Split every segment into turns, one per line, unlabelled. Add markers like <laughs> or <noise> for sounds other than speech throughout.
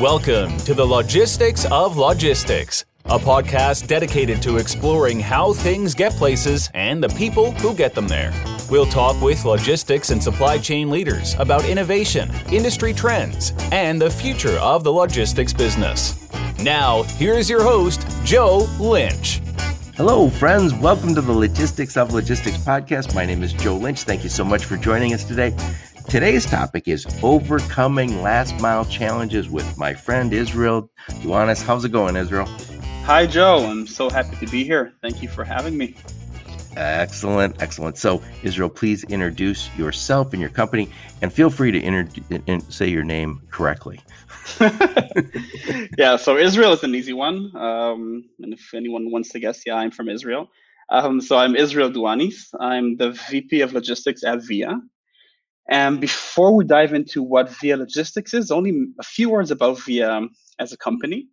Welcome to the Logistics of Logistics, a podcast dedicated to exploring how things get places and the people who get them there. We'll talk with logistics and supply chain leaders about innovation, industry trends, and the future of the logistics business. Now, here's your host, Joe Lynch.
Hello, friends. Welcome to the Logistics of Logistics podcast. My name is Joe Lynch. Thank you so much for joining us today. Today's topic is overcoming last mile challenges with my friend Israel Duanis. How's it going, Israel?
Hi, Joe. I'm so happy to be here. Thank you for having me.
Excellent, excellent. So, Israel, please introduce yourself and your company, and feel free to inter- say your name correctly. <laughs>
yeah, so Israel is an easy one. Um, and if anyone wants to guess, yeah, I'm from Israel. Um, so I'm Israel Duanis. I'm the VP of Logistics at Via. And before we dive into what Via Logistics is, only a few words about Via as a company.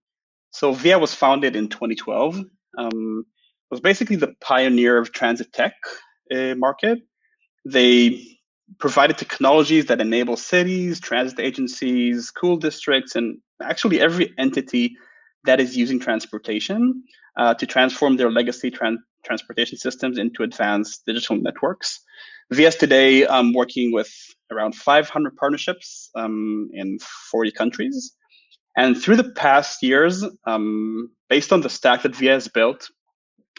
So Via was founded in 2012. Um, was basically the pioneer of transit tech uh, market. They provided technologies that enable cities, transit agencies, school districts, and actually every entity that is using transportation uh, to transform their legacy tran- transportation systems into advanced digital networks. Via's today um, working with around 500 partnerships um, in 40 countries. And through the past years, um, based on the stack that Via's built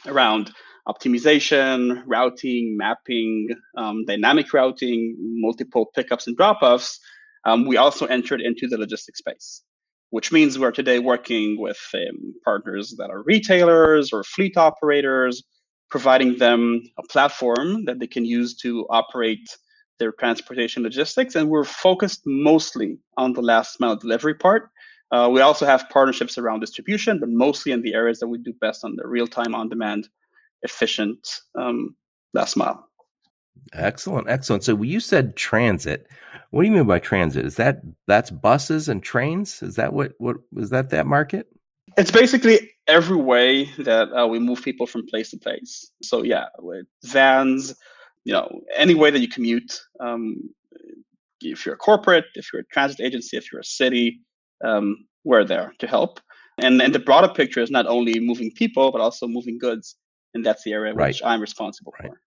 around optimization, routing, mapping, um, dynamic routing, multiple pickups and drop-offs, um, we also entered into the logistics space, which means we're today working with um, partners that are retailers or fleet operators, providing them a platform that they can use to operate their transportation logistics. And we're focused mostly on the last mile delivery part. Uh, we also have partnerships around distribution, but mostly in the areas that we do best on the real time, on demand, efficient um, last mile.
Excellent, excellent. So you said transit. What do you mean by transit? Is that that's buses and trains? Is that what what is that that market?
It's basically every way that uh, we move people from place to place. So yeah, with vans, you know, any way that you commute. Um, if you're a corporate, if you're a transit agency, if you're a city, um, we're there to help. And and the broader picture is not only moving people, but also moving goods, and that's the area right. which I'm responsible
right.
for.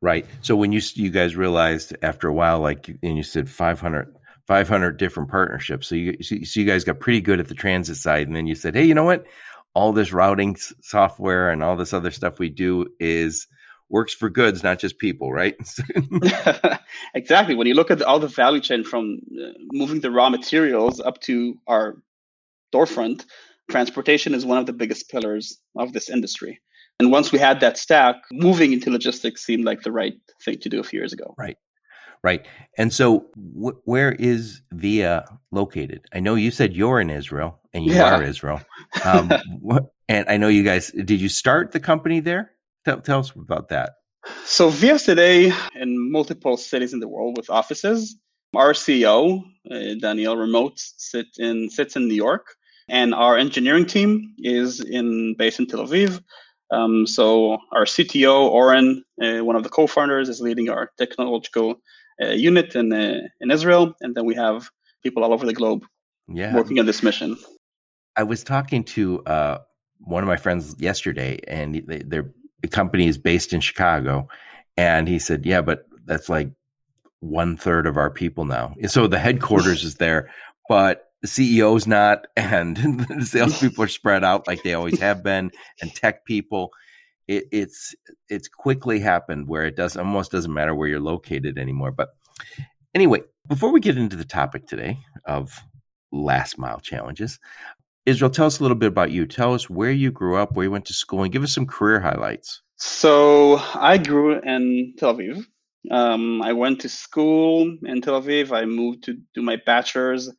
Right. So when you you guys realized after a while, like, and you said 500, 500 different partnerships. So you so you guys got pretty good at the transit side, and then you said, hey, you know what? All this routing software and all this other stuff we do is works for goods, not just people, right? <laughs> <laughs>
exactly. When you look at all the value chain from uh, moving the raw materials up to our storefront, transportation is one of the biggest pillars of this industry. And once we had that stack, moving into logistics seemed like the right thing to do a few years ago.
Right. Right. And so, wh- where is Via located? I know you said you're in Israel and you yeah. are Israel. Um, <laughs> and I know you guys, did you start the company there? Tell, tell us about that.
So Via today in multiple cities in the world with offices. Our CEO, uh, Daniel Ramot, sit in, sits in New York, and our engineering team is in based in Tel Aviv. Um, so our CTO, Oren, uh, one of the co-founders, is leading our technological uh, unit in uh, in Israel, and then we have people all over the globe yeah. working on this mission.
I was talking to uh, one of my friends yesterday, and they, they're the company is based in Chicago. And he said, yeah, but that's like one third of our people now. So the headquarters is there, but the CEO's not, and <laughs> the salespeople are spread out like they always have been, and <laughs> tech people. It, it's it's quickly happened where it does almost doesn't matter where you're located anymore. But anyway, before we get into the topic today of last mile challenges, Israel, tell us a little bit about you. Tell us where you grew up, where you went to school, and give us some career highlights.
So I grew in Tel Aviv. Um, I went to school in Tel Aviv. I moved to do my bachelor's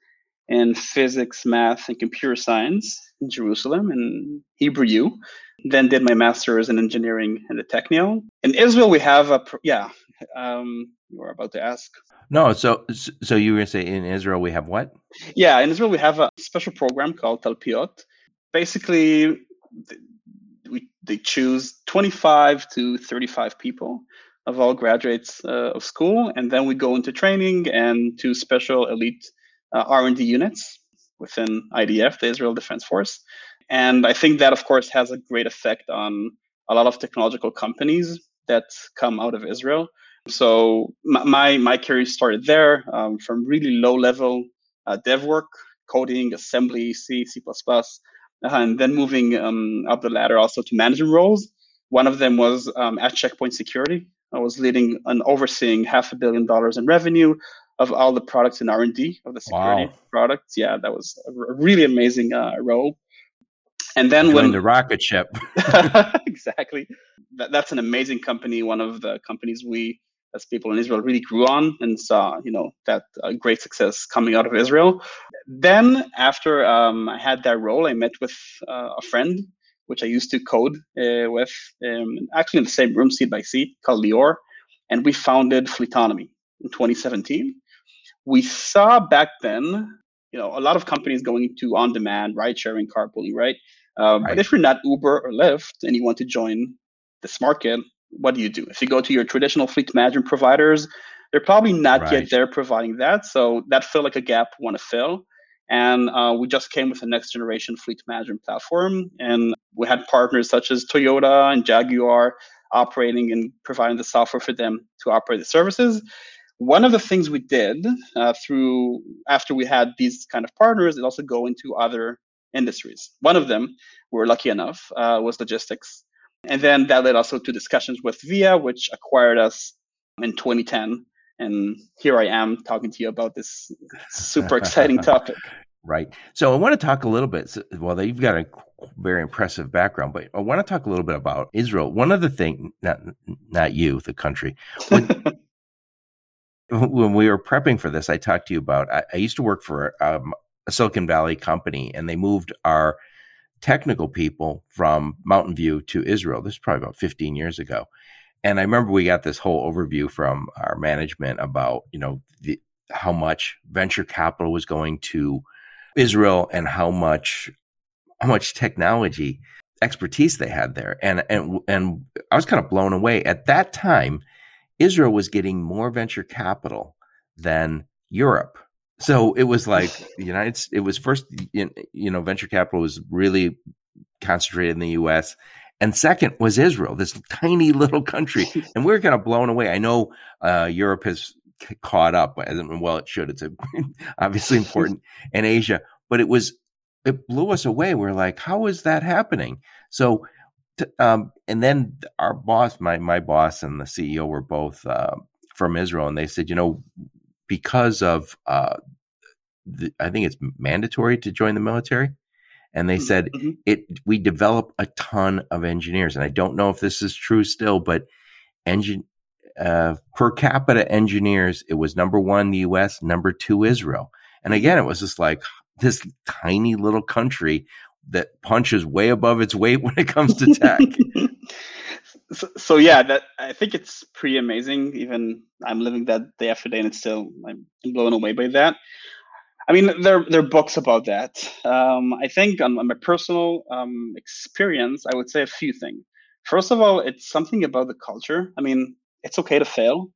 in physics, math, and computer science in Jerusalem in Hebrew U. Then did my master's in engineering in the Technion. In Israel, we have a yeah. Um, you were about to ask.
No, so so you were going to say in Israel we have what?
Yeah, in Israel we have a special program called Talpiot. Basically, we they choose 25 to 35 people of all graduates uh, of school, and then we go into training and to special elite uh, R&D units within IDF, the Israel Defense Force. And I think that, of course, has a great effect on a lot of technological companies that come out of Israel. So my my career started there um, from really low level uh, dev work, coding, assembly, C, C++, uh, and then moving um, up the ladder also to management roles. One of them was um, at Checkpoint Security. I was leading and overseeing half a billion dollars in revenue of all the products in R&D of the security wow. products. Yeah, that was a really amazing uh, role. And then when
the rocket ship, <laughs> <laughs>
exactly, that, that's an amazing company. One of the companies we as people in Israel really grew on and saw, you know, that uh, great success coming out of Israel. Then after um, I had that role, I met with uh, a friend, which I used to code uh, with, um, actually in the same room, seat by seat, called Lior, and we founded Fleetonomy in 2017. We saw back then, you know, a lot of companies going into on-demand ride-sharing, carpooling, right? Um, right? But if you're not Uber or Lyft and you want to join this market, what do you do? If you go to your traditional fleet management providers, they're probably not right. yet there providing that. So that felt like a gap we want to fill. And uh, we just came with the next generation fleet management platform. And we had partners such as Toyota and Jaguar operating and providing the software for them to operate the services. One of the things we did uh, through after we had these kind of partners is also go into other industries. One of them, we were lucky enough, uh, was logistics. And then that led also to discussions with Via, which acquired us in 2010. And here I am talking to you about this super exciting <laughs> topic.
Right. So I want to talk a little bit. Well, you've got a very impressive background, but I want to talk a little bit about Israel. One of the things, not not you, the country. <laughs> <laughs> when, we were prepping for this, I talked to you about. I, I used to work for um, a Silicon Valley company, and they moved our technical people from Mountain View to Israel. This is probably about 15 years ago. And I remember we got this whole overview from our management about, you know, the, how much venture capital was going to Israel and how much, how much technology expertise they had there. And, and, and I was kind of blown away at that time. Israel was getting more venture capital than Europe so it was like the United. States, it was first, you know, venture capital was really concentrated in the U.S. And second was Israel, this tiny little country, and we are kind of blown away. I know uh, Europe has caught up, as well it should. It's a, <laughs> obviously important in Asia, but it was it blew us away. We're like, how is that happening? So, um, and then our boss, my my boss, and the CEO were both uh, from Israel, and they said, you know, because of uh, the, I think it's mandatory to join the military. And they mm-hmm. said mm-hmm. it we develop a ton of engineers, and I don't know if this is true still, but engine uh, per capita engineers, it was number one the U.S., number two Israel, and again, it was just like this tiny little country that punches way above its weight when it comes to tech. <laughs>
so, so, yeah, that I think it's pretty amazing. Even I'm living that day after day, and it's still I'm blown away by that. I mean, there there are books about that. Um, I think on, on my personal um, experience, I would say a few things. First of all, it's something about the culture. I mean, it's okay to fail,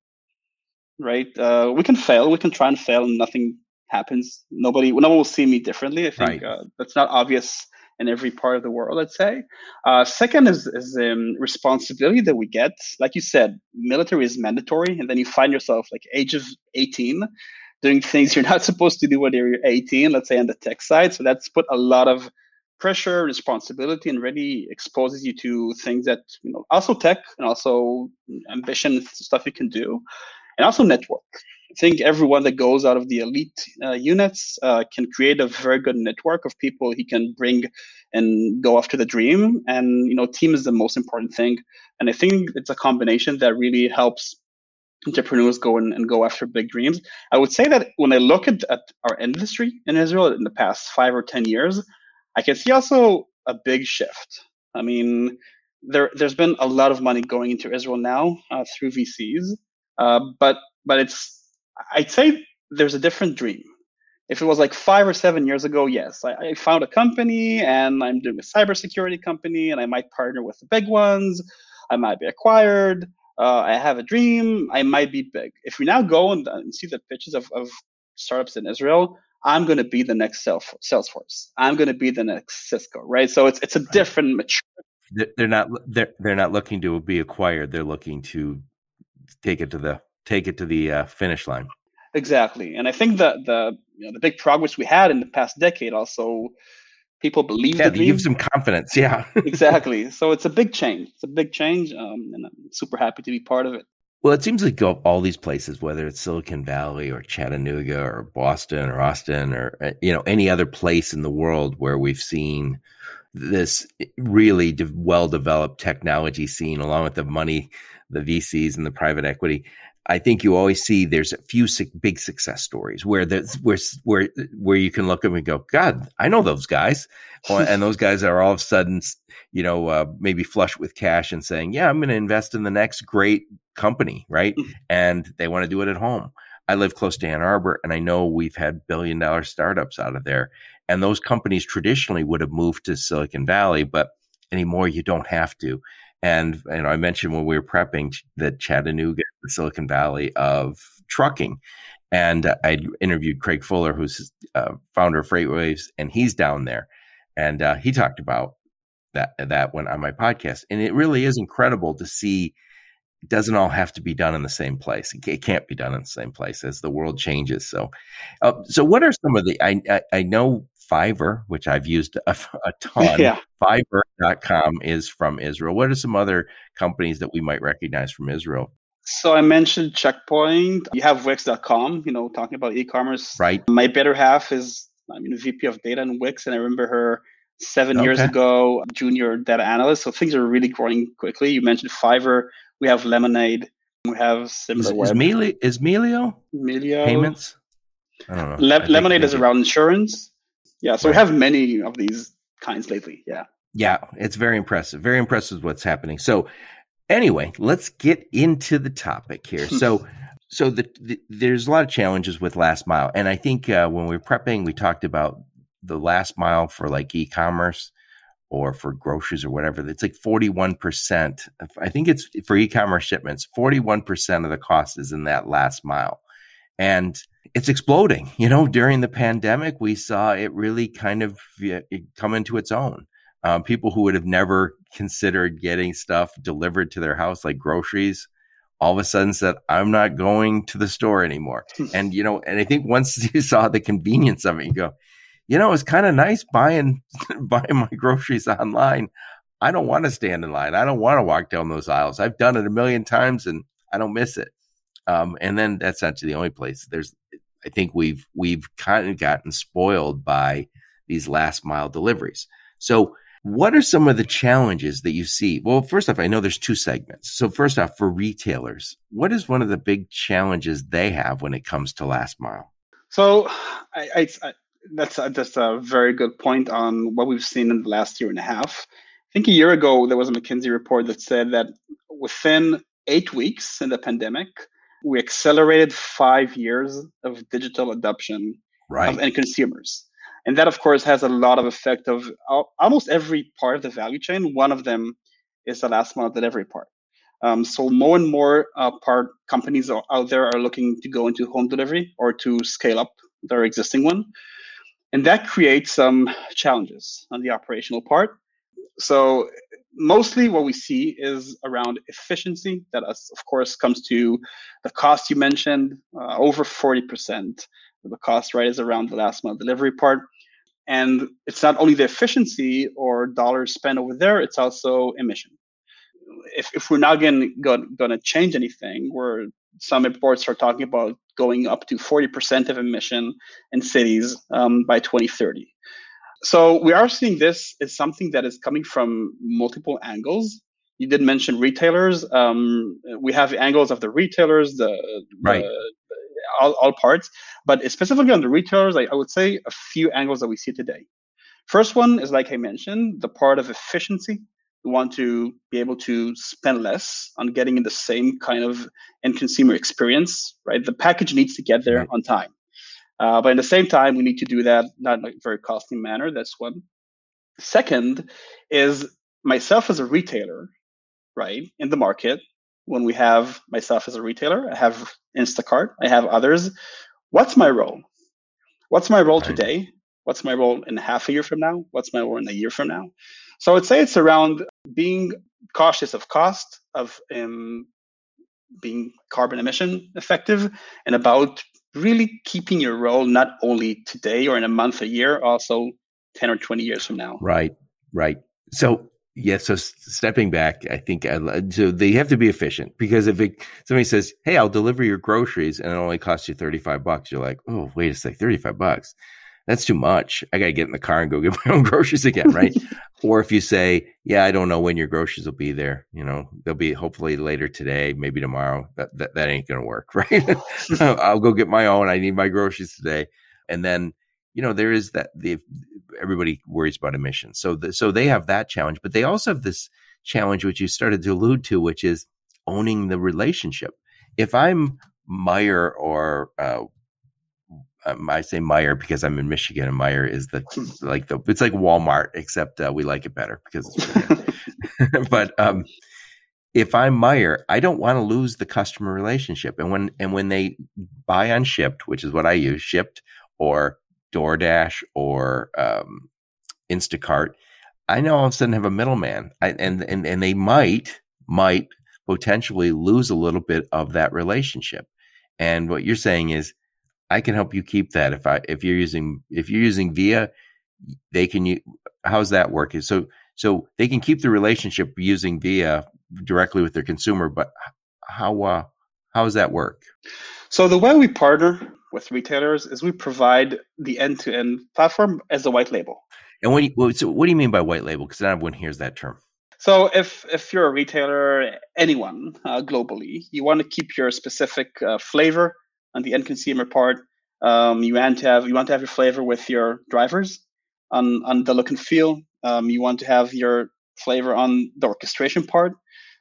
right? Uh, we can fail. We can try and fail, and nothing happens. Nobody, no one will see me differently. I think right. uh, that's not obvious in every part of the world, I'd say. Uh, second is, is um, responsibility that we get. Like you said, military is mandatory, and then you find yourself like age of 18 doing things <laughs> you're not supposed to do when you're 18, let's say on the tech side. So that's put a lot of pressure, responsibility, and really exposes you to things that, you know, also tech and also ambition, stuff you can do, and also network. I think everyone that goes out of the elite uh, units uh, can create a very good network of people he can bring and go after the dream. And you know, team is the most important thing. And I think it's a combination that really helps entrepreneurs go and, and, go after big dreams. I would say that when I look at, at our industry in Israel in the past five or 10 years, I can see also a big shift. I mean, there, there's been a lot of money going into Israel now uh, through VCs, uh, but, but it's, I'd say there's a different dream. If it was like five or seven years ago, yes, I, I found a company and I'm doing a cybersecurity company and I might partner with the big ones. I might be acquired uh, I have a dream, I might be big. If we now go and, and see the pitches of, of startups in Israel, I'm going to be the next Salesforce. I'm going to be the next Cisco, right? So it's it's a different mature.
They're not they're they're not looking to be acquired. They're looking to take it to the take it to the uh, finish line.
Exactly, and I think the the you know, the big progress we had in the past decade also people believe
yeah, gives them confidence. Yeah, <laughs>
exactly. So it's a big change. It's a big change, um, and I'm super happy to be part of it.
Well, it seems like all these places, whether it's Silicon Valley or Chattanooga or Boston or Austin or uh, you know any other place in the world where we've seen this really de- well developed technology scene, along with the money, the VCs and the private equity. I think you always see there's a few big success stories where there's where where where you can look at them and go, God, I know those guys, <laughs> and those guys are all of a sudden, you know, uh, maybe flush with cash and saying, Yeah, I'm going to invest in the next great company, right? Mm-hmm. And they want to do it at home. I live close to Ann Arbor, and I know we've had billion dollar startups out of there, and those companies traditionally would have moved to Silicon Valley, but anymore you don't have to. And you know, I mentioned when we were prepping that Chattanooga, the Silicon Valley of trucking, and I interviewed Craig Fuller, who's uh, founder of FreightWaves, and he's down there, and uh, he talked about that that one on my podcast, and it really is incredible to see. It doesn't all have to be done in the same place. It can't be done in the same place as the world changes. So, uh, so what are some of the? I I, I know Fiverr, which I've used a, a <laughs> ton. Yeah. Fiverr.com is from Israel. What are some other companies that we might recognize from Israel?
So I mentioned Checkpoint. You have Wix.com, you know, talking about e-commerce.
Right.
My better half is, I mean, VP of data in Wix, and I remember her seven okay. years ago, junior data analyst. So things are really growing quickly. You mentioned Fiverr. We have Lemonade. We have similar.
Is, is, Meli- is Melio?
Melio.
Payments?
I don't know. Le- Lemonade is around insurance. Yeah, so we have many of these kinds lately. Yeah.
Yeah, it's very impressive. Very impressive what's happening. So, anyway, let's get into the topic here. so, <laughs> so the, the, there's a lot of challenges with last mile, and I think uh, when we were prepping, we talked about the last mile for like e-commerce or for groceries or whatever. It's like 41%. I think it's for e-commerce shipments. 41% of the cost is in that last mile, and it's exploding. You know, during the pandemic, we saw it really kind of come into its own. Um, people who would have never considered getting stuff delivered to their house, like groceries, all of a sudden said, I'm not going to the store anymore. <laughs> and, you know, and I think once <laughs> you saw the convenience of it, you go, you know, it's kind of nice buying, <laughs> buying my groceries online. I don't want to stand in line. I don't want to walk down those aisles. I've done it a million times and I don't miss it. Um, and then that's not the only place. There's, I think we've we've kind of gotten spoiled by these last mile deliveries. So, what are some of the challenges that you see? Well, first off, I know there's two segments. So, first off, for retailers, what is one of the big challenges they have when it comes to last mile?
So, I, I, I that's a, that's a very good point on what we've seen in the last year and a half. I think a year ago there was a McKinsey report that said that within eight weeks in the pandemic, we accelerated five years of digital adoption
right.
of, and consumers. And that, of course, has a lot of effect of almost every part of the value chain. One of them is the last mile delivery part. Um, so more and more uh, part companies out there are looking to go into home delivery or to scale up their existing one. And that creates some challenges on the operational part. So mostly what we see is around efficiency. That of course comes to the cost you mentioned uh, over 40% of the cost right is around the last mile delivery part. And it's not only the efficiency or dollars spent over there it's also emission. If, if we're not going to change anything where some reports are talking about going up to 40% of emission in cities um, by 2030 so we are seeing this as something that is coming from multiple angles. You did mention retailers. Um, we have angles of the retailers, the,
right.
The, all, all, parts, but specifically on the retailers, I, I would say a few angles that we see today. First one is like I mentioned, the part of efficiency. We want to be able to spend less on getting in the same kind of end consumer experience, right? The package needs to get there on time. Uh, but at the same time, we need to do that not in a very costly manner. That's one. Second is myself as a retailer, right, in the market. When we have myself as a retailer, I have Instacart, I have others. What's my role? What's my role today? What's my role in half a year from now? What's my role in a year from now? So I would say it's around being cautious of cost, of um, being carbon emission effective, and about really keeping your role not only today or in a month, a year, also 10 or 20 years from now.
Right, right. So yeah, so stepping back, I think I, so they have to be efficient because if it, somebody says, "Hey, I'll deliver your groceries and it only costs you thirty five bucks," you're like, "Oh, wait a sec, thirty five bucks? That's too much. I got to get in the car and go get <laughs> my own groceries again, right?" <laughs> or if you say, "Yeah, I don't know when your groceries will be there. You know, they'll be hopefully later today, maybe tomorrow." That that, that ain't gonna work, <laughs> right? I'll go get my own. I need my groceries today, and then you know there is that the everybody worries about emissions so the, so they have that challenge but they also have this challenge which you started to allude to which is owning the relationship if i'm Meijer or uh, um, I say Meijer because I'm in Michigan, and Meijer is the like the it's like Walmart, except uh, we like it better because it's. <laughs> <laughs> but um, if I'm Meijer, I don't want to lose the customer relationship, and when and when they buy on Shipt, which is what I use, Shipt or DoorDash or um, Instacart, I know all of a sudden have a middleman, I, and and and they might might potentially lose a little bit of that relationship. And what you're saying is, I can help you keep that if I if you're using if you're using Via, they can. How's that working? So so they can keep the relationship using Via directly with their consumer, but how uh, how does that work?
So the way we partner with retailers is we provide the end-to-end platform as a white label.
And what do you, so what do you mean by white label? Because not everyone hears that term.
So if if you're a retailer, anyone uh, globally, you want to keep your specific uh, flavor on the end consumer part. Um, you want to have you want to have your flavor with your drivers on on the look and feel. Um, you want to have your flavor on the orchestration part.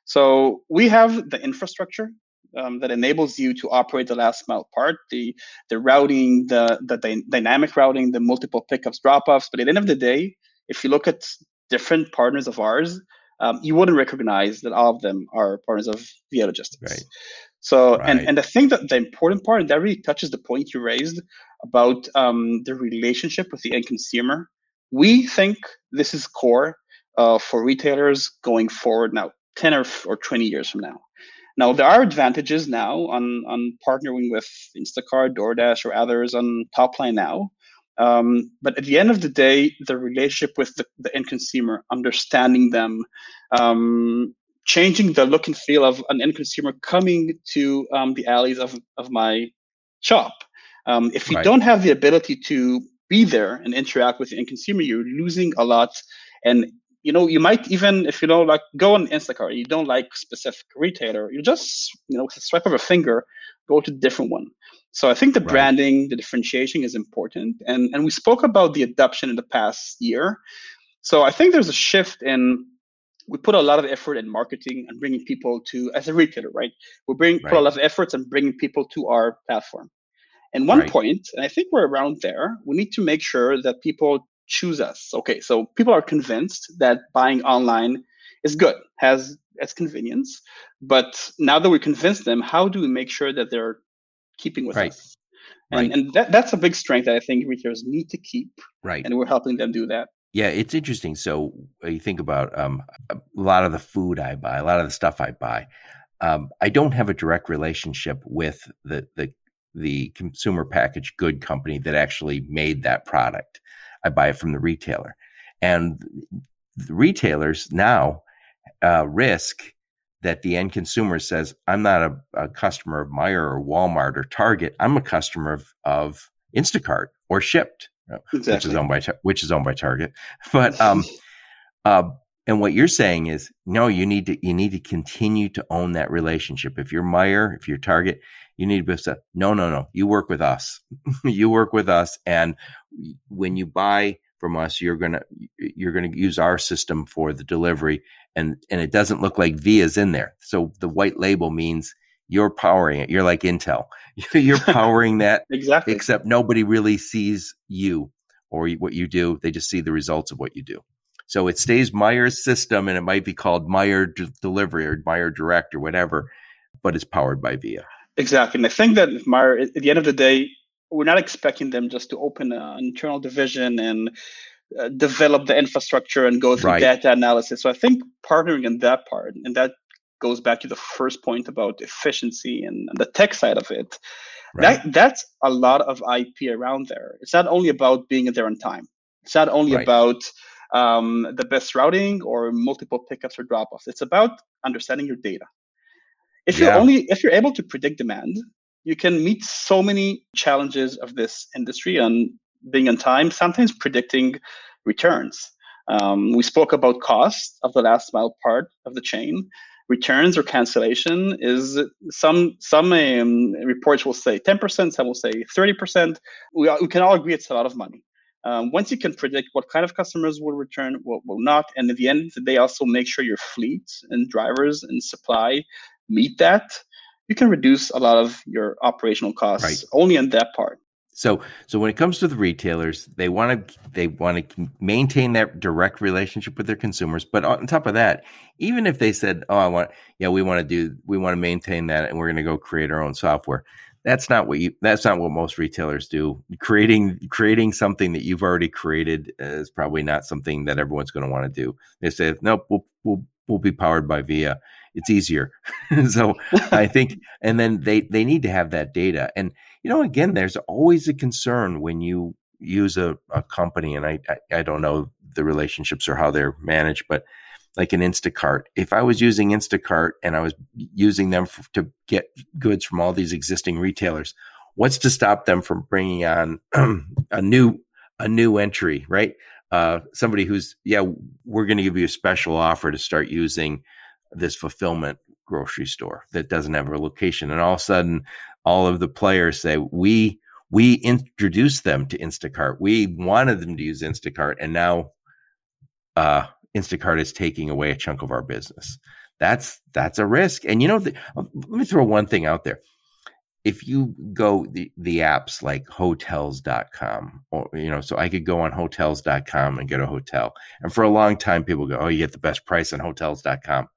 So we have the infrastructure um, that enables you to operate the last mile part, the the routing, the the dy- dynamic routing, the multiple pickups, drop offs. But at the end of the day, if you look at different partners of ours, um, you wouldn't recognize that all of them are partners of Via Logistics. Right. So, right. and and I think that the important part, and that really touches the point you raised about um, the relationship with the end consumer. We think this is core uh, for retailers going forward now, 10 or, or 20 years from now. Now there are advantages now on on partnering with Instacart, DoorDash, or others on Topline now. Um, but at the end of the day, the relationship with the, the end consumer, understanding them, um, changing the look and feel of an end consumer coming to um, the alleys of, of my shop. Um, if you right. don't have the ability to be there and interact with the end consumer, you're losing a lot. And you know, you might even, if you know, like go on Instacart, you don't like specific retailer, you just, you know, with a swipe of a finger, go to a different one. So I think the right. branding, the differentiation is important. And, and we spoke about the adoption in the past year. So I think there's a shift in, we put a lot of effort in marketing and bringing people to, as a retailer, right? We bring right. put a lot of efforts and bringing people to our platform. And one right. point, and I think we're around there, we need to make sure that people choose us. Okay, so people are convinced that buying online is good, has its convenience. But now that we convinced them, how do we make sure that they're keeping with right. us? And, right. and that, that's a big strength that I think retailers need to keep.
Right.
And we're helping them do that.
Yeah, it's interesting. So uh, you think about um, a lot of the food I buy, a lot of the stuff I buy. Um, I don't have a direct relationship with the the the consumer packaged good company that actually made that product. I buy it from the retailer. And the retailers now uh, risk that the end consumer says, I'm not a, a, customer of Meijer or Walmart or Target. I'm a customer of, of Instacart or Shipt, exactly. which is owned by which is owned by Target. <laughs> But um, uh, and what you're saying is, no, you need to you need to continue to own that relationship. If you're Meijer, if you're Target, you need to be say, no, no, no. You work with us. <laughs> you work with us, and when you buy from us, you're gonna you're gonna use our system for the delivery, and and it doesn't look like V is in there. So the white label means you're powering it. You're like Intel. <laughs> you're powering that <laughs>
exactly.
Except nobody really sees you or what you do. They just see the results of what you do. So it stays Meijer's system, and it might be called Meyer D- Delivery or Meijer Direct or whatever, but it's powered by Via.
Exactly. And I think that Meijer, at the end of the day, we're not expecting them just to open an internal division and uh, develop the infrastructure and go through right. data analysis. So I think partnering in that part, and that goes back to the first point about efficiency and, the tech side of it. Right. That that's a lot of IP around there. It's not only about being there on time. It's not only right. about um, the best routing or multiple pickups or drop-offs. It's about understanding your data. If yeah. you're only if you're able to predict demand, you can meet so many challenges of this industry and being on time. Sometimes predicting returns. Um, we spoke about cost of the last mile part of the chain. Returns or cancellation is some some um, reports will say 10%, some will say 30%. We, we can all agree it's a lot of money. Um, once you can predict what kind of customers will return, what will not, and at the end of the day, also make sure your fleet and drivers and supply meet that, you can reduce a lot of your operational costs right. only on that part.
So, so when it comes to the retailers, they want to they want to maintain that direct relationship with their consumers. But on top of that, even if they said, "Oh, I want, yeah, we want to do, we want to maintain that, and we're going to go create our own software," that's not what you that's not what most retailers do. Creating creating something that you've already created is probably not something that everyone's going to want to do. They say nope we'll, we'll we'll be powered by via it's easier. <laughs> So i think and then they they need to have that data. And you know again there's always a concern when you use a, a company and I, I i don't know the relationships or how they're managed but like an Instacart. If I was using Instacart and I was using them to get goods from all these existing retailers, what's to stop them from bringing on <clears throat> a new a new entry, right? Uh, somebody who's yeah, we're going to give you a special offer to start using this fulfillment grocery store that doesn't have a location, and all of a sudden, all of the players say we we introduced them to Instacart. We wanted them to use Instacart, and now uh, Instacart is taking away a chunk of our business. That's that's a risk. And you know, the, let me throw one thing out there. If you go the, the apps like hotels.com or you know, so I could go on hotels.com and get a hotel. And for a long time people go, "Oh, you get the best price on hotels.com."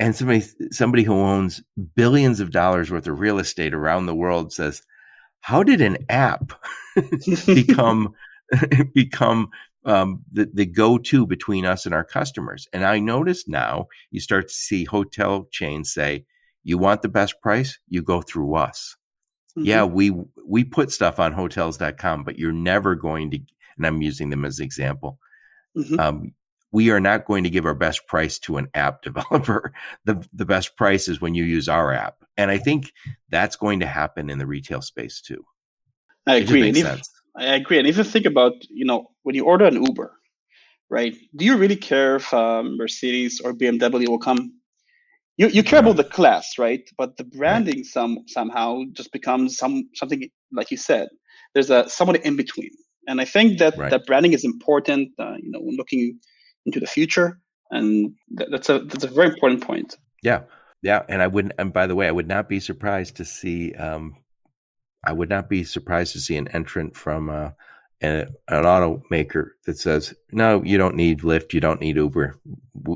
And somebody somebody who owns billions of dollars worth of real estate around the world says, "How did an app <laughs> become <laughs> become um, the, the go to between us and our customers. And I notice now you start to see hotel chains say, you want the best price, you go through us. Mm-hmm. Yeah, we we put stuff on hotels.com, but you're never going to, and I'm using them as an example. Mm-hmm. Um, we are not going to give our best price to an app <laughs> developer. The the best price is when you use our app. And I think that's going to happen in the retail space too.
I agree. Sense. I agree. And if you think about, you know, when you order an Uber, right? Do you really care if um, Mercedes or BMW will come? You, you care about the class, right? But the branding some somehow just becomes some something like you said. There's a someone in between, and I think that right. that branding is important. Uh, you know, when looking into the future, and that, that's a that's a very important point.
Yeah, yeah, and I wouldn't. And by the way, I would not be surprised to see um, I would not be surprised to see an entrant from uh, an automaker that says, "No, you don't need Lyft, you don't need Uber.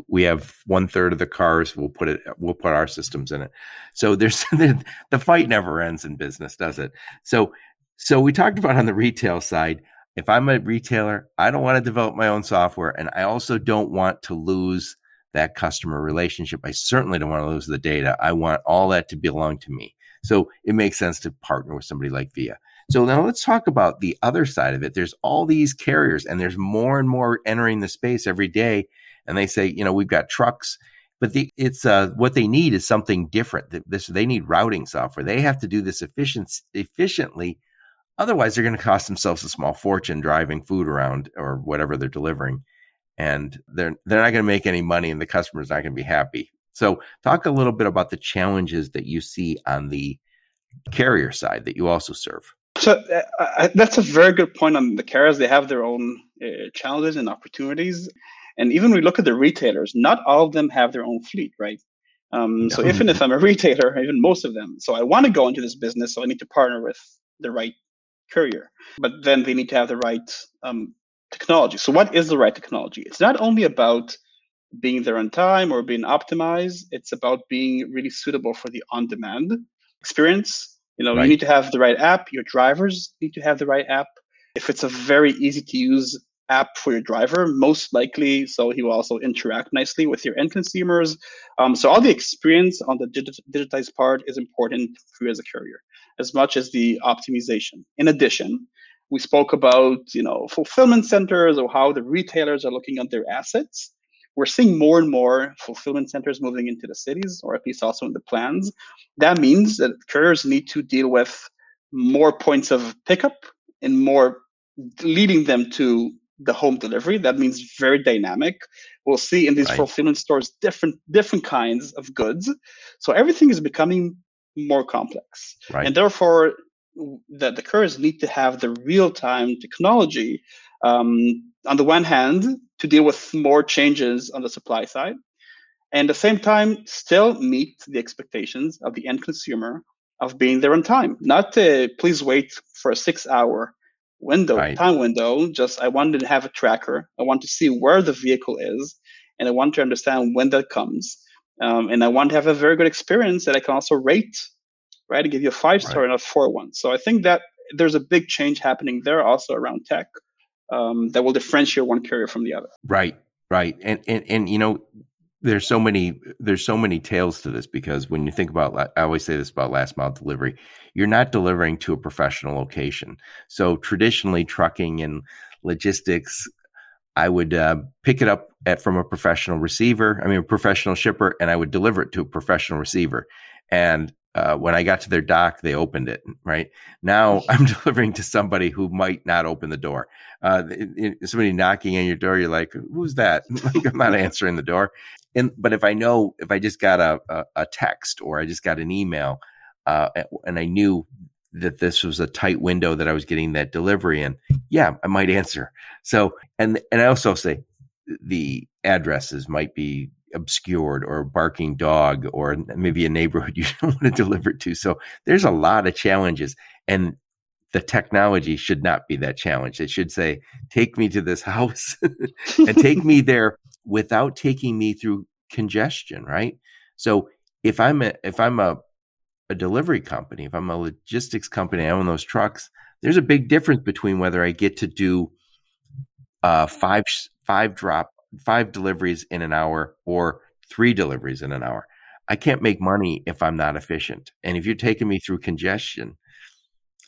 We have one third of the cars. We'll put it. We'll put our systems in it." So there's <laughs> the fight never ends in business, does it? So, so we talked about on the retail side. If I'm a retailer, I don't want to develop my own software, and I also don't want to lose that customer relationship. I certainly don't want to lose the data. I want all that to belong to me. So it makes sense to partner with somebody like Via. So now let's talk about the other side of it. There's all these carriers and there's more and more entering the space every day. And they say, you know, we've got trucks, but the, it's uh, what they need is something different. This they need routing software. They have to do this efficient, efficiently. Otherwise, they're going to cost themselves a small fortune driving food around or whatever they're delivering, and they're they're not going to make any money, and the customer's not going to be happy. So, talk a little bit about the challenges that you see on the carrier side that you also serve.
So uh, that's a very good point on the carriers. They have their own uh, challenges and opportunities. And even we look at the retailers, not all of them have their own fleet, right? Um, so even if I'm a <laughs> retailer, even most of them, so I want to go into this business, so I need to partner with the right courier. But then they need to have the right um, technology. So what is the right technology? It's not only about being there on time or being optimized. It's about being really suitable for the on demand experience You know, right. you need to have the right app. Your drivers need to have the right app. If it's a very easy to use app for your driver, most likely, so he will also interact nicely with your end consumers. Um, so all the experience on the digit- digitized part is important for you as a carrier, as much as the optimization. In addition, we spoke about you know fulfillment centers or how the retailers are looking at their assets. We're seeing more and more fulfillment centers moving into the cities, or at least also in the plans. That means that carriers need to deal with more points of pickup and more leading them to the home delivery. That means very dynamic. We'll see in these right. fulfillment stores different different kinds of goods. So everything is becoming more complex, right. and therefore that the carriers need to have the real time technology. Um, on the one hand, to deal with more changes on the supply side, and at the same time, still meet the expectations of the end consumer of being there on time. Not to please wait for a six hour window, right. time window. Just I wanted to have a tracker. I want to see where the vehicle is, and I want to understand when that comes. Um, and I want to have a very good experience that I can also rate, right? To give you a five star right. and a four one. So I think that there's a big change happening there also around tech um, that will differentiate one carrier from the other.
Right, right, and and and you know there's so many there's so many tales to this because when you think about I always say this about last mile delivery, you're not delivering to a professional location. So traditionally, trucking and logistics, I would uh, pick it up at, from a professional receiver. I mean, a professional shipper, and I would deliver it to a professional receiver. And uh, when I got to their dock, they opened it. Right now, I'm <laughs> delivering to somebody who might not open the door. Uh, it, it, somebody knocking on your door, you're like, "Who's that?" <laughs> like, I'm not answering the door. And but if I know, if I just got a, a, a text or I just got an email, uh, and I knew that this was a tight window that I was getting that delivery in, yeah, I might answer. So, and and I also say the addresses might be obscured or a barking dog or maybe a neighborhood <laughs> you don't want to deliver to. So there's a lot of challenges and the technology should not be that challenge. It should say, take me to this <laughs> house and take me <laughs> there without taking me through congestion, right? So if I'm a, if I'm a, a delivery company, if I'm a logistics company, I own those trucks, there's a big difference between whether I get to do uh, five, five drop five deliveries in an hour or three deliveries in an hour. I can't make money if I'm not efficient. And if you're taking me through congestion,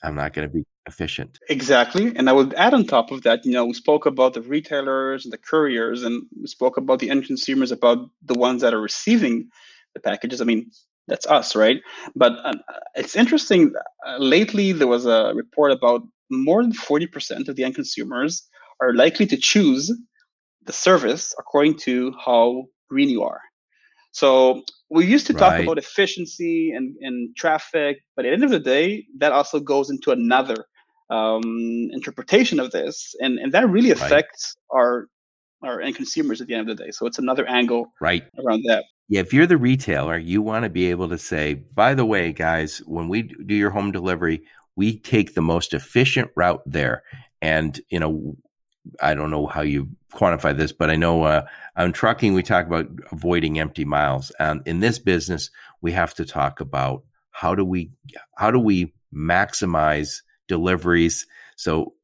I'm not going to be efficient.
Exactly. And I would add on top of that, you know, we spoke about the retailers and the couriers, and we spoke about the end consumers, about the ones that are receiving the packages. I mean, that's us, right? But uh, it's interesting. Uh, lately, there was a report about more than 40% of the end consumers are likely to choose the service according to how green you are. So we used to talk about efficiency and, and traffic, but at the end of the day, that also goes into another um, interpretation of this, and, and that really affects right. our our end consumers at the end of the day. So it's another angle
right
around that.
Yeah, if you're the retailer, you want to be able to say, by the way, guys, when we do your home delivery, we take the most efficient route there. And, you know, I don't know how you quantify this, but I know uh, on trucking we talk about avoiding empty miles, and in this business we have to talk about how do we how do we maximize deliveries so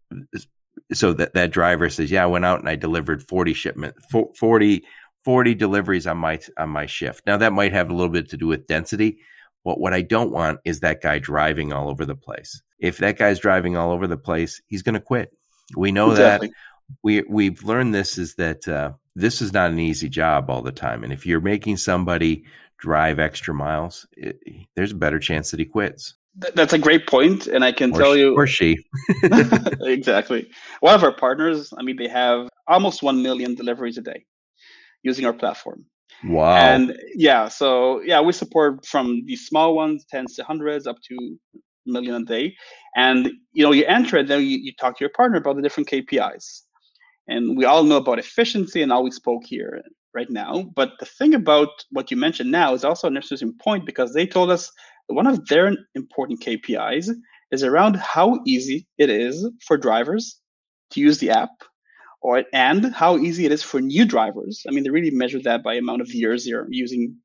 so that that driver says, yeah, I went out and I delivered forty shipment 40, 40 deliveries on my on my shift. Now that might have a little bit to do with density, but what I don't want is that guy driving all over the place. If that guy's driving all over the place, he's going to quit. We know exactly. that we we've learned this is that uh, this is not an easy job all the time, and if you're making somebody drive extra miles, it, there's a better chance that he quits.
That's a great point, and I can
or
tell
she,
you,
or she, <laughs>
exactly. One of our partners, I mean, they have almost one million deliveries a day using our platform.
Wow!
And yeah, so yeah, we support from the small ones, tens to hundreds, up to million a day. And you know, you enter it, then you, you talk to your partner about the different KPIs. And we all know about efficiency and all we spoke here right now. But the thing about what you mentioned now is also an interesting point because they told us one of their important KPIs is around how easy it is for drivers to use the app or and how easy it is for new drivers. I mean, they really measure that by amount of years they're using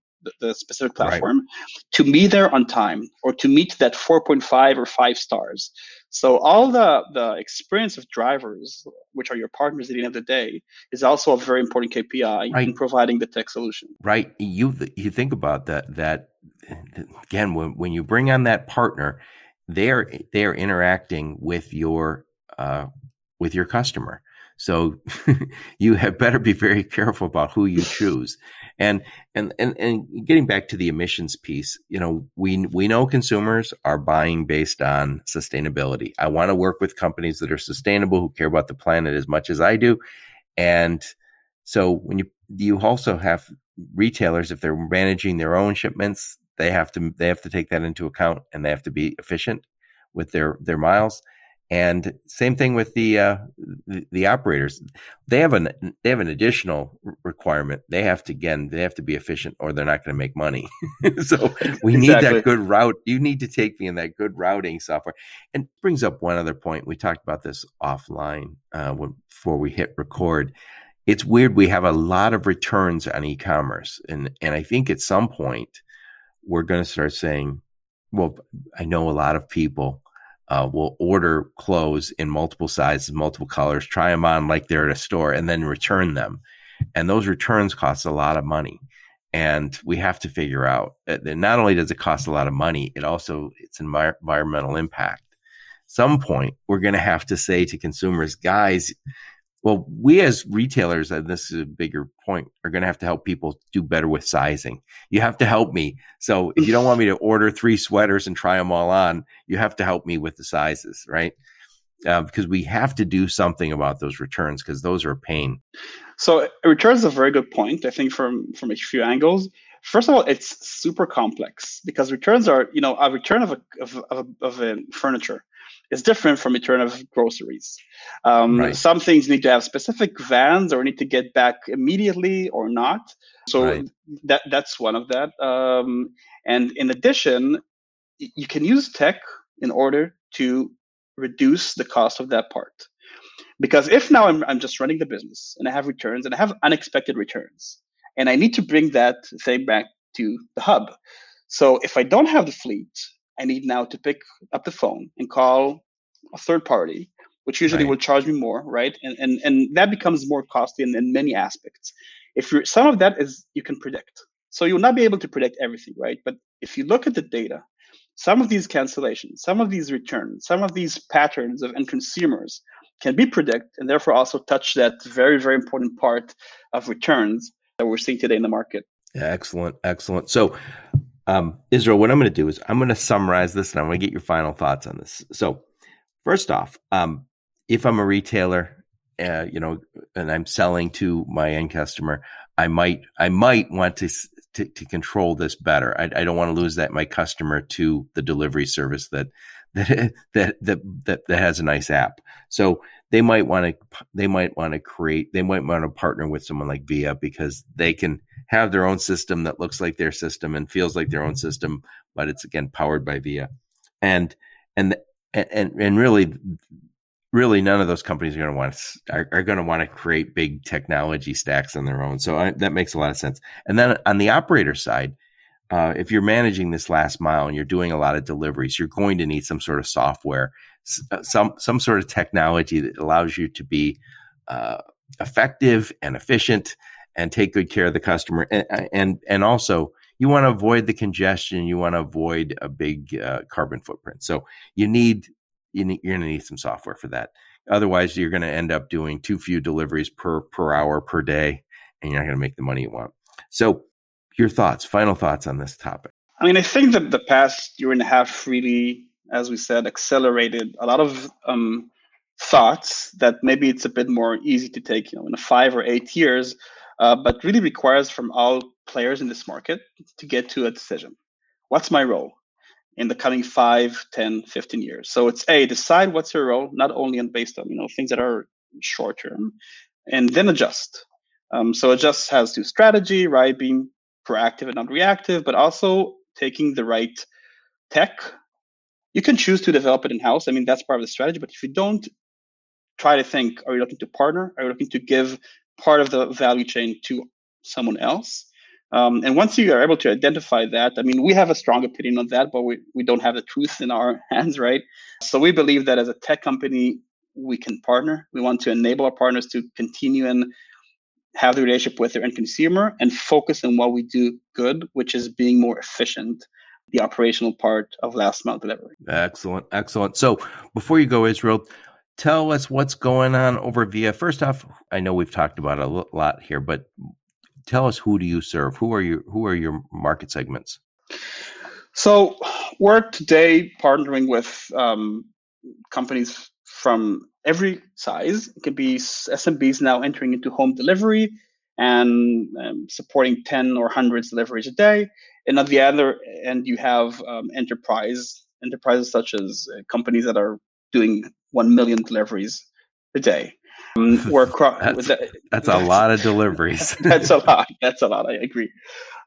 the, specific platform, right. to be there on time or to meet that 4.5 or 5 stars. So all the, the experience of drivers, which are your partners at the end of the day, is also a very important KPI right. in providing the tech solution.
Right. You you think about that that again when when you bring on that partner, they're they're interacting with your uh, with your customer. So <laughs> you have better be very careful about who you <laughs> choose. And, and, and, and getting back to the emissions piece, you know, we, we know consumers are buying based on sustainability. I want to work with companies that are sustainable, who care about the planet as much as I do. And so when you, you also have retailers, if they're managing their own shipments, they have to, they have to take that into account and they have to be efficient with their, their miles. And same thing with the, uh, the, the operators. They have an they have an additional requirement. They have to again they have to be efficient, or they're not going to make money. <laughs> so we exactly. need that good route. You need to take me in that good routing software. And brings up one other point. We talked about this offline uh, before we hit record. It's weird. We have a lot of returns on e-commerce, and and I think at some point we're going to start saying, well, I know a lot of people uh, will order clothes in multiple sizes, multiple colors, try them on like they're at a store, and then return them. And those returns cost a lot of money. And we have to figure out that not only does it cost a lot of money, it also it's environmental impact. Some point we're going to have to say to consumers, guys, well, we as retailers, and this is a bigger point, are going to have to help people do better with sizing. You have to help me. So if you don't want me to <laughs> order three sweaters and try them all on, you have to help me with the sizes, right? Uh, because we have to do something about those returns because those are a pain.
So returns is a very good point. I think from from a few angles. First of all, it's super complex because returns are, you know, a return of a of, of, of a furniture is different from return of groceries. Um, right. Some things need to have specific vans or need to get back immediately or not. So right. that that's one of that. Um, and in addition, you can use tech in order to reduce the cost of that part. Because if now I'm, I'm just running the business and I have returns and I have unexpected returns and I need to bring that thing back to the hub. So if I don't have the fleet I need now to pick up the phone and call a third party, which usually right. will charge me more, right? And and and that becomes more costly in, in many aspects. If you're some of that is you can predict. So you'll not be able to predict everything, right? But if you look at the data, some of these cancellations, some of these returns, some of these patterns of end consumers can be predicted and therefore also touch that very, very important part of returns that we're seeing today in the market.
Yeah, excellent, excellent. So um, Israel, what I'm going to do is I'm going to summarize this and I'm going to get your final thoughts on this. So, first off, um, if I'm a retailer, uh, you know, and I'm selling to my end customer, I might I might want to to, to control this better. I, I, don't want to lose that my customer to the delivery service that <laughs> that that that that, has a nice app. So they might want to they might want to create they might want to partner with someone like Via because they can have their own system that looks like their system and feels like their own system, but it's again powered by Via, and and and and really, really none of those companies are going to want to, are, are going to want to create big technology stacks on their own. So I, that makes a lot of sense. And then on the operator side, uh, if you're managing this last mile and you're doing a lot of deliveries, you're going to need some sort of software, uh, some some sort of technology that allows you to be uh, effective and efficient and take good care of the customer. And and, and also, you want to avoid the congestion. You want to avoid a big uh, carbon footprint. So you need you need, you're going to need some software for that. Otherwise, you're going to end up doing too few deliveries per per hour per day, and you're not going to make the money you want. So, your thoughts, final thoughts on this topic.
I mean, I think that the past year and a half really, as we said, accelerated a lot of um, thoughts that maybe it's a bit more easy to take. You know, in five or eight years, uh, but really requires from all players in this market to get to a decision. What's my role in the coming 5, 10, 15 years? So it's A, decide what's your role, not only on based on, you know, things that are short term, and then adjust. Um, so adjust has to strategy, right? Being proactive and not reactive, but also taking the right tech. You can choose to develop it in house. I mean, that's part of the strategy. But if you don't try to think, are you looking to partner? Are you looking to give part of the value chain to someone else, Um, and once you are able to identify that, I mean, we have a strong opinion on that, but we, we don't have the truth in our <laughs> hands, right? So we believe that as a tech company, we can partner. We want to enable our partners to continue and have the relationship with their end consumer and focus on what we do good, which is being more efficient, the operational part of last mile delivery.
Excellent. Excellent. So before you go, Israel, tell us what's going on over Via. First off, I know we've talked about a lot here, but tell us who do you serve? Who are your who are your market segments?
So we're today partnering with um, companies from every size. It could be SMBs now entering into home delivery and um, supporting 10 or hundreds deliveries a day. And at the other end, you have um, enterprise enterprises such as uh, companies that are doing 1 million deliveries a day.
Um, <laughs> we're that's, that, that's a lot of deliveries. <laughs>
that's a <laughs> lot. That's a lot. I agree.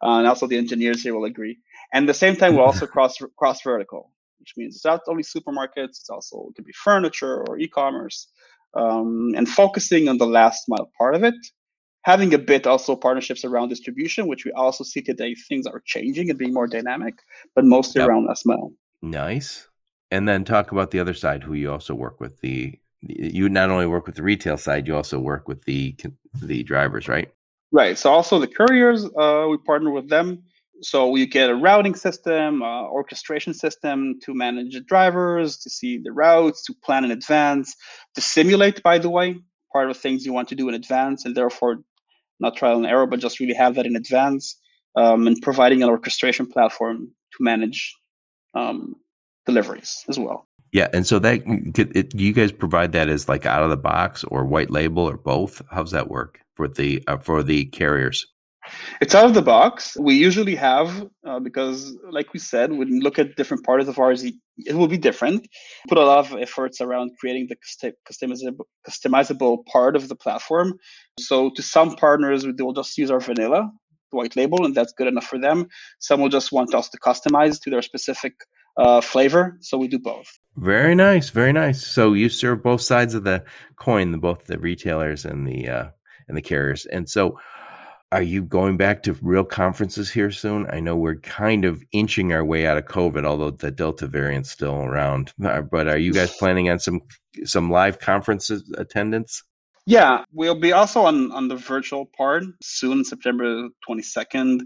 Uh, and also the engineers here will agree. And at the same time, we're also cross cross vertical which means it's not only supermarkets, it's also it could be furniture or e-commerce, um, and focusing on the last mile part of it. Having a bit also partnerships around distribution, which we also see today things are changing and being more dynamic, but mostly yep. around last mile.
Nice. And then talk about the other side, who you also work with. The you not only work with the retail side, you also work with the the drivers, right?
Right. So also the couriers, uh, we partner with them so you get a routing system, uh, orchestration system to manage the drivers, to see the routes, to plan in advance, to simulate, by the way, part of the things you want to do in advance, and therefore not trial and error, but just really have that in advance, um, and providing an orchestration platform to manage um, deliveries as well.
Yeah, and so that it, do you guys provide that as like out of the box or white label or both? How's that work for the uh, for the carriers?
It's out of the box. We usually have, uh, because like we said, when we look at different parts of ours, it will be different. Put a lot of efforts around creating the customizable, customizable part of the platform. So to some partners, they will just use our vanilla white label, and that's good enough for them. Some will just want us to customize to their specific uh, flavor. So we do both.
Very nice, very nice. So you serve both sides of the coin, both the retailers and the uh, and the carriers. And so, are you going back to real conferences here soon? I know we're kind of inching our way out of COVID, although the Delta variant's still around. Uh, but are you guys planning on some some live conferences attendance?
Yeah, we'll be also on on the virtual part soon, September twenty second.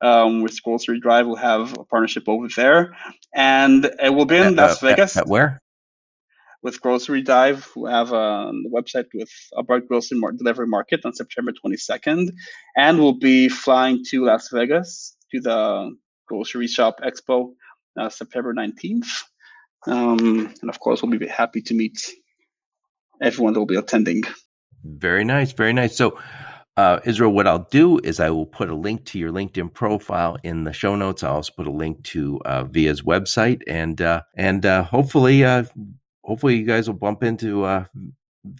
Um, with Grocery Dive, we'll have a partnership over there, and it will be in at, Las uh, Vegas.
At, at where?
With Grocery Dive, who have a website with Upright Grocery Delivery Market on September 22nd. And we'll be flying to Las Vegas to the Grocery Shop Expo uh, September 19th. Um, and of course, we'll be happy to meet everyone that will be attending.
Very nice. Very nice. So, uh, Israel, what I'll do is I will put a link to your LinkedIn profile in the show notes. I'll also put a link to uh, Via's website, and uh, and uh, hopefully uh, hopefully you guys will bump into uh,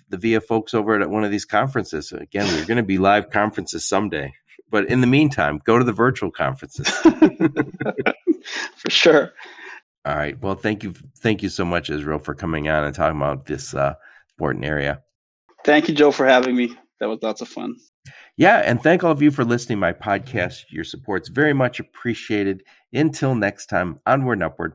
the Via folks over at one of these conferences. Again, we're going to be live conferences someday. But in the meantime, go to the virtual conferences. <laughs>
for sure.
All right. Well, thank you. Thank you so much, Israel, for coming on and talking about this uh, important area.
Thank you, Joe, for having me. That was lots of fun.
Yeah. And thank all of you for listening my podcast. Your support's very much appreciated. Until next time, onward and upward.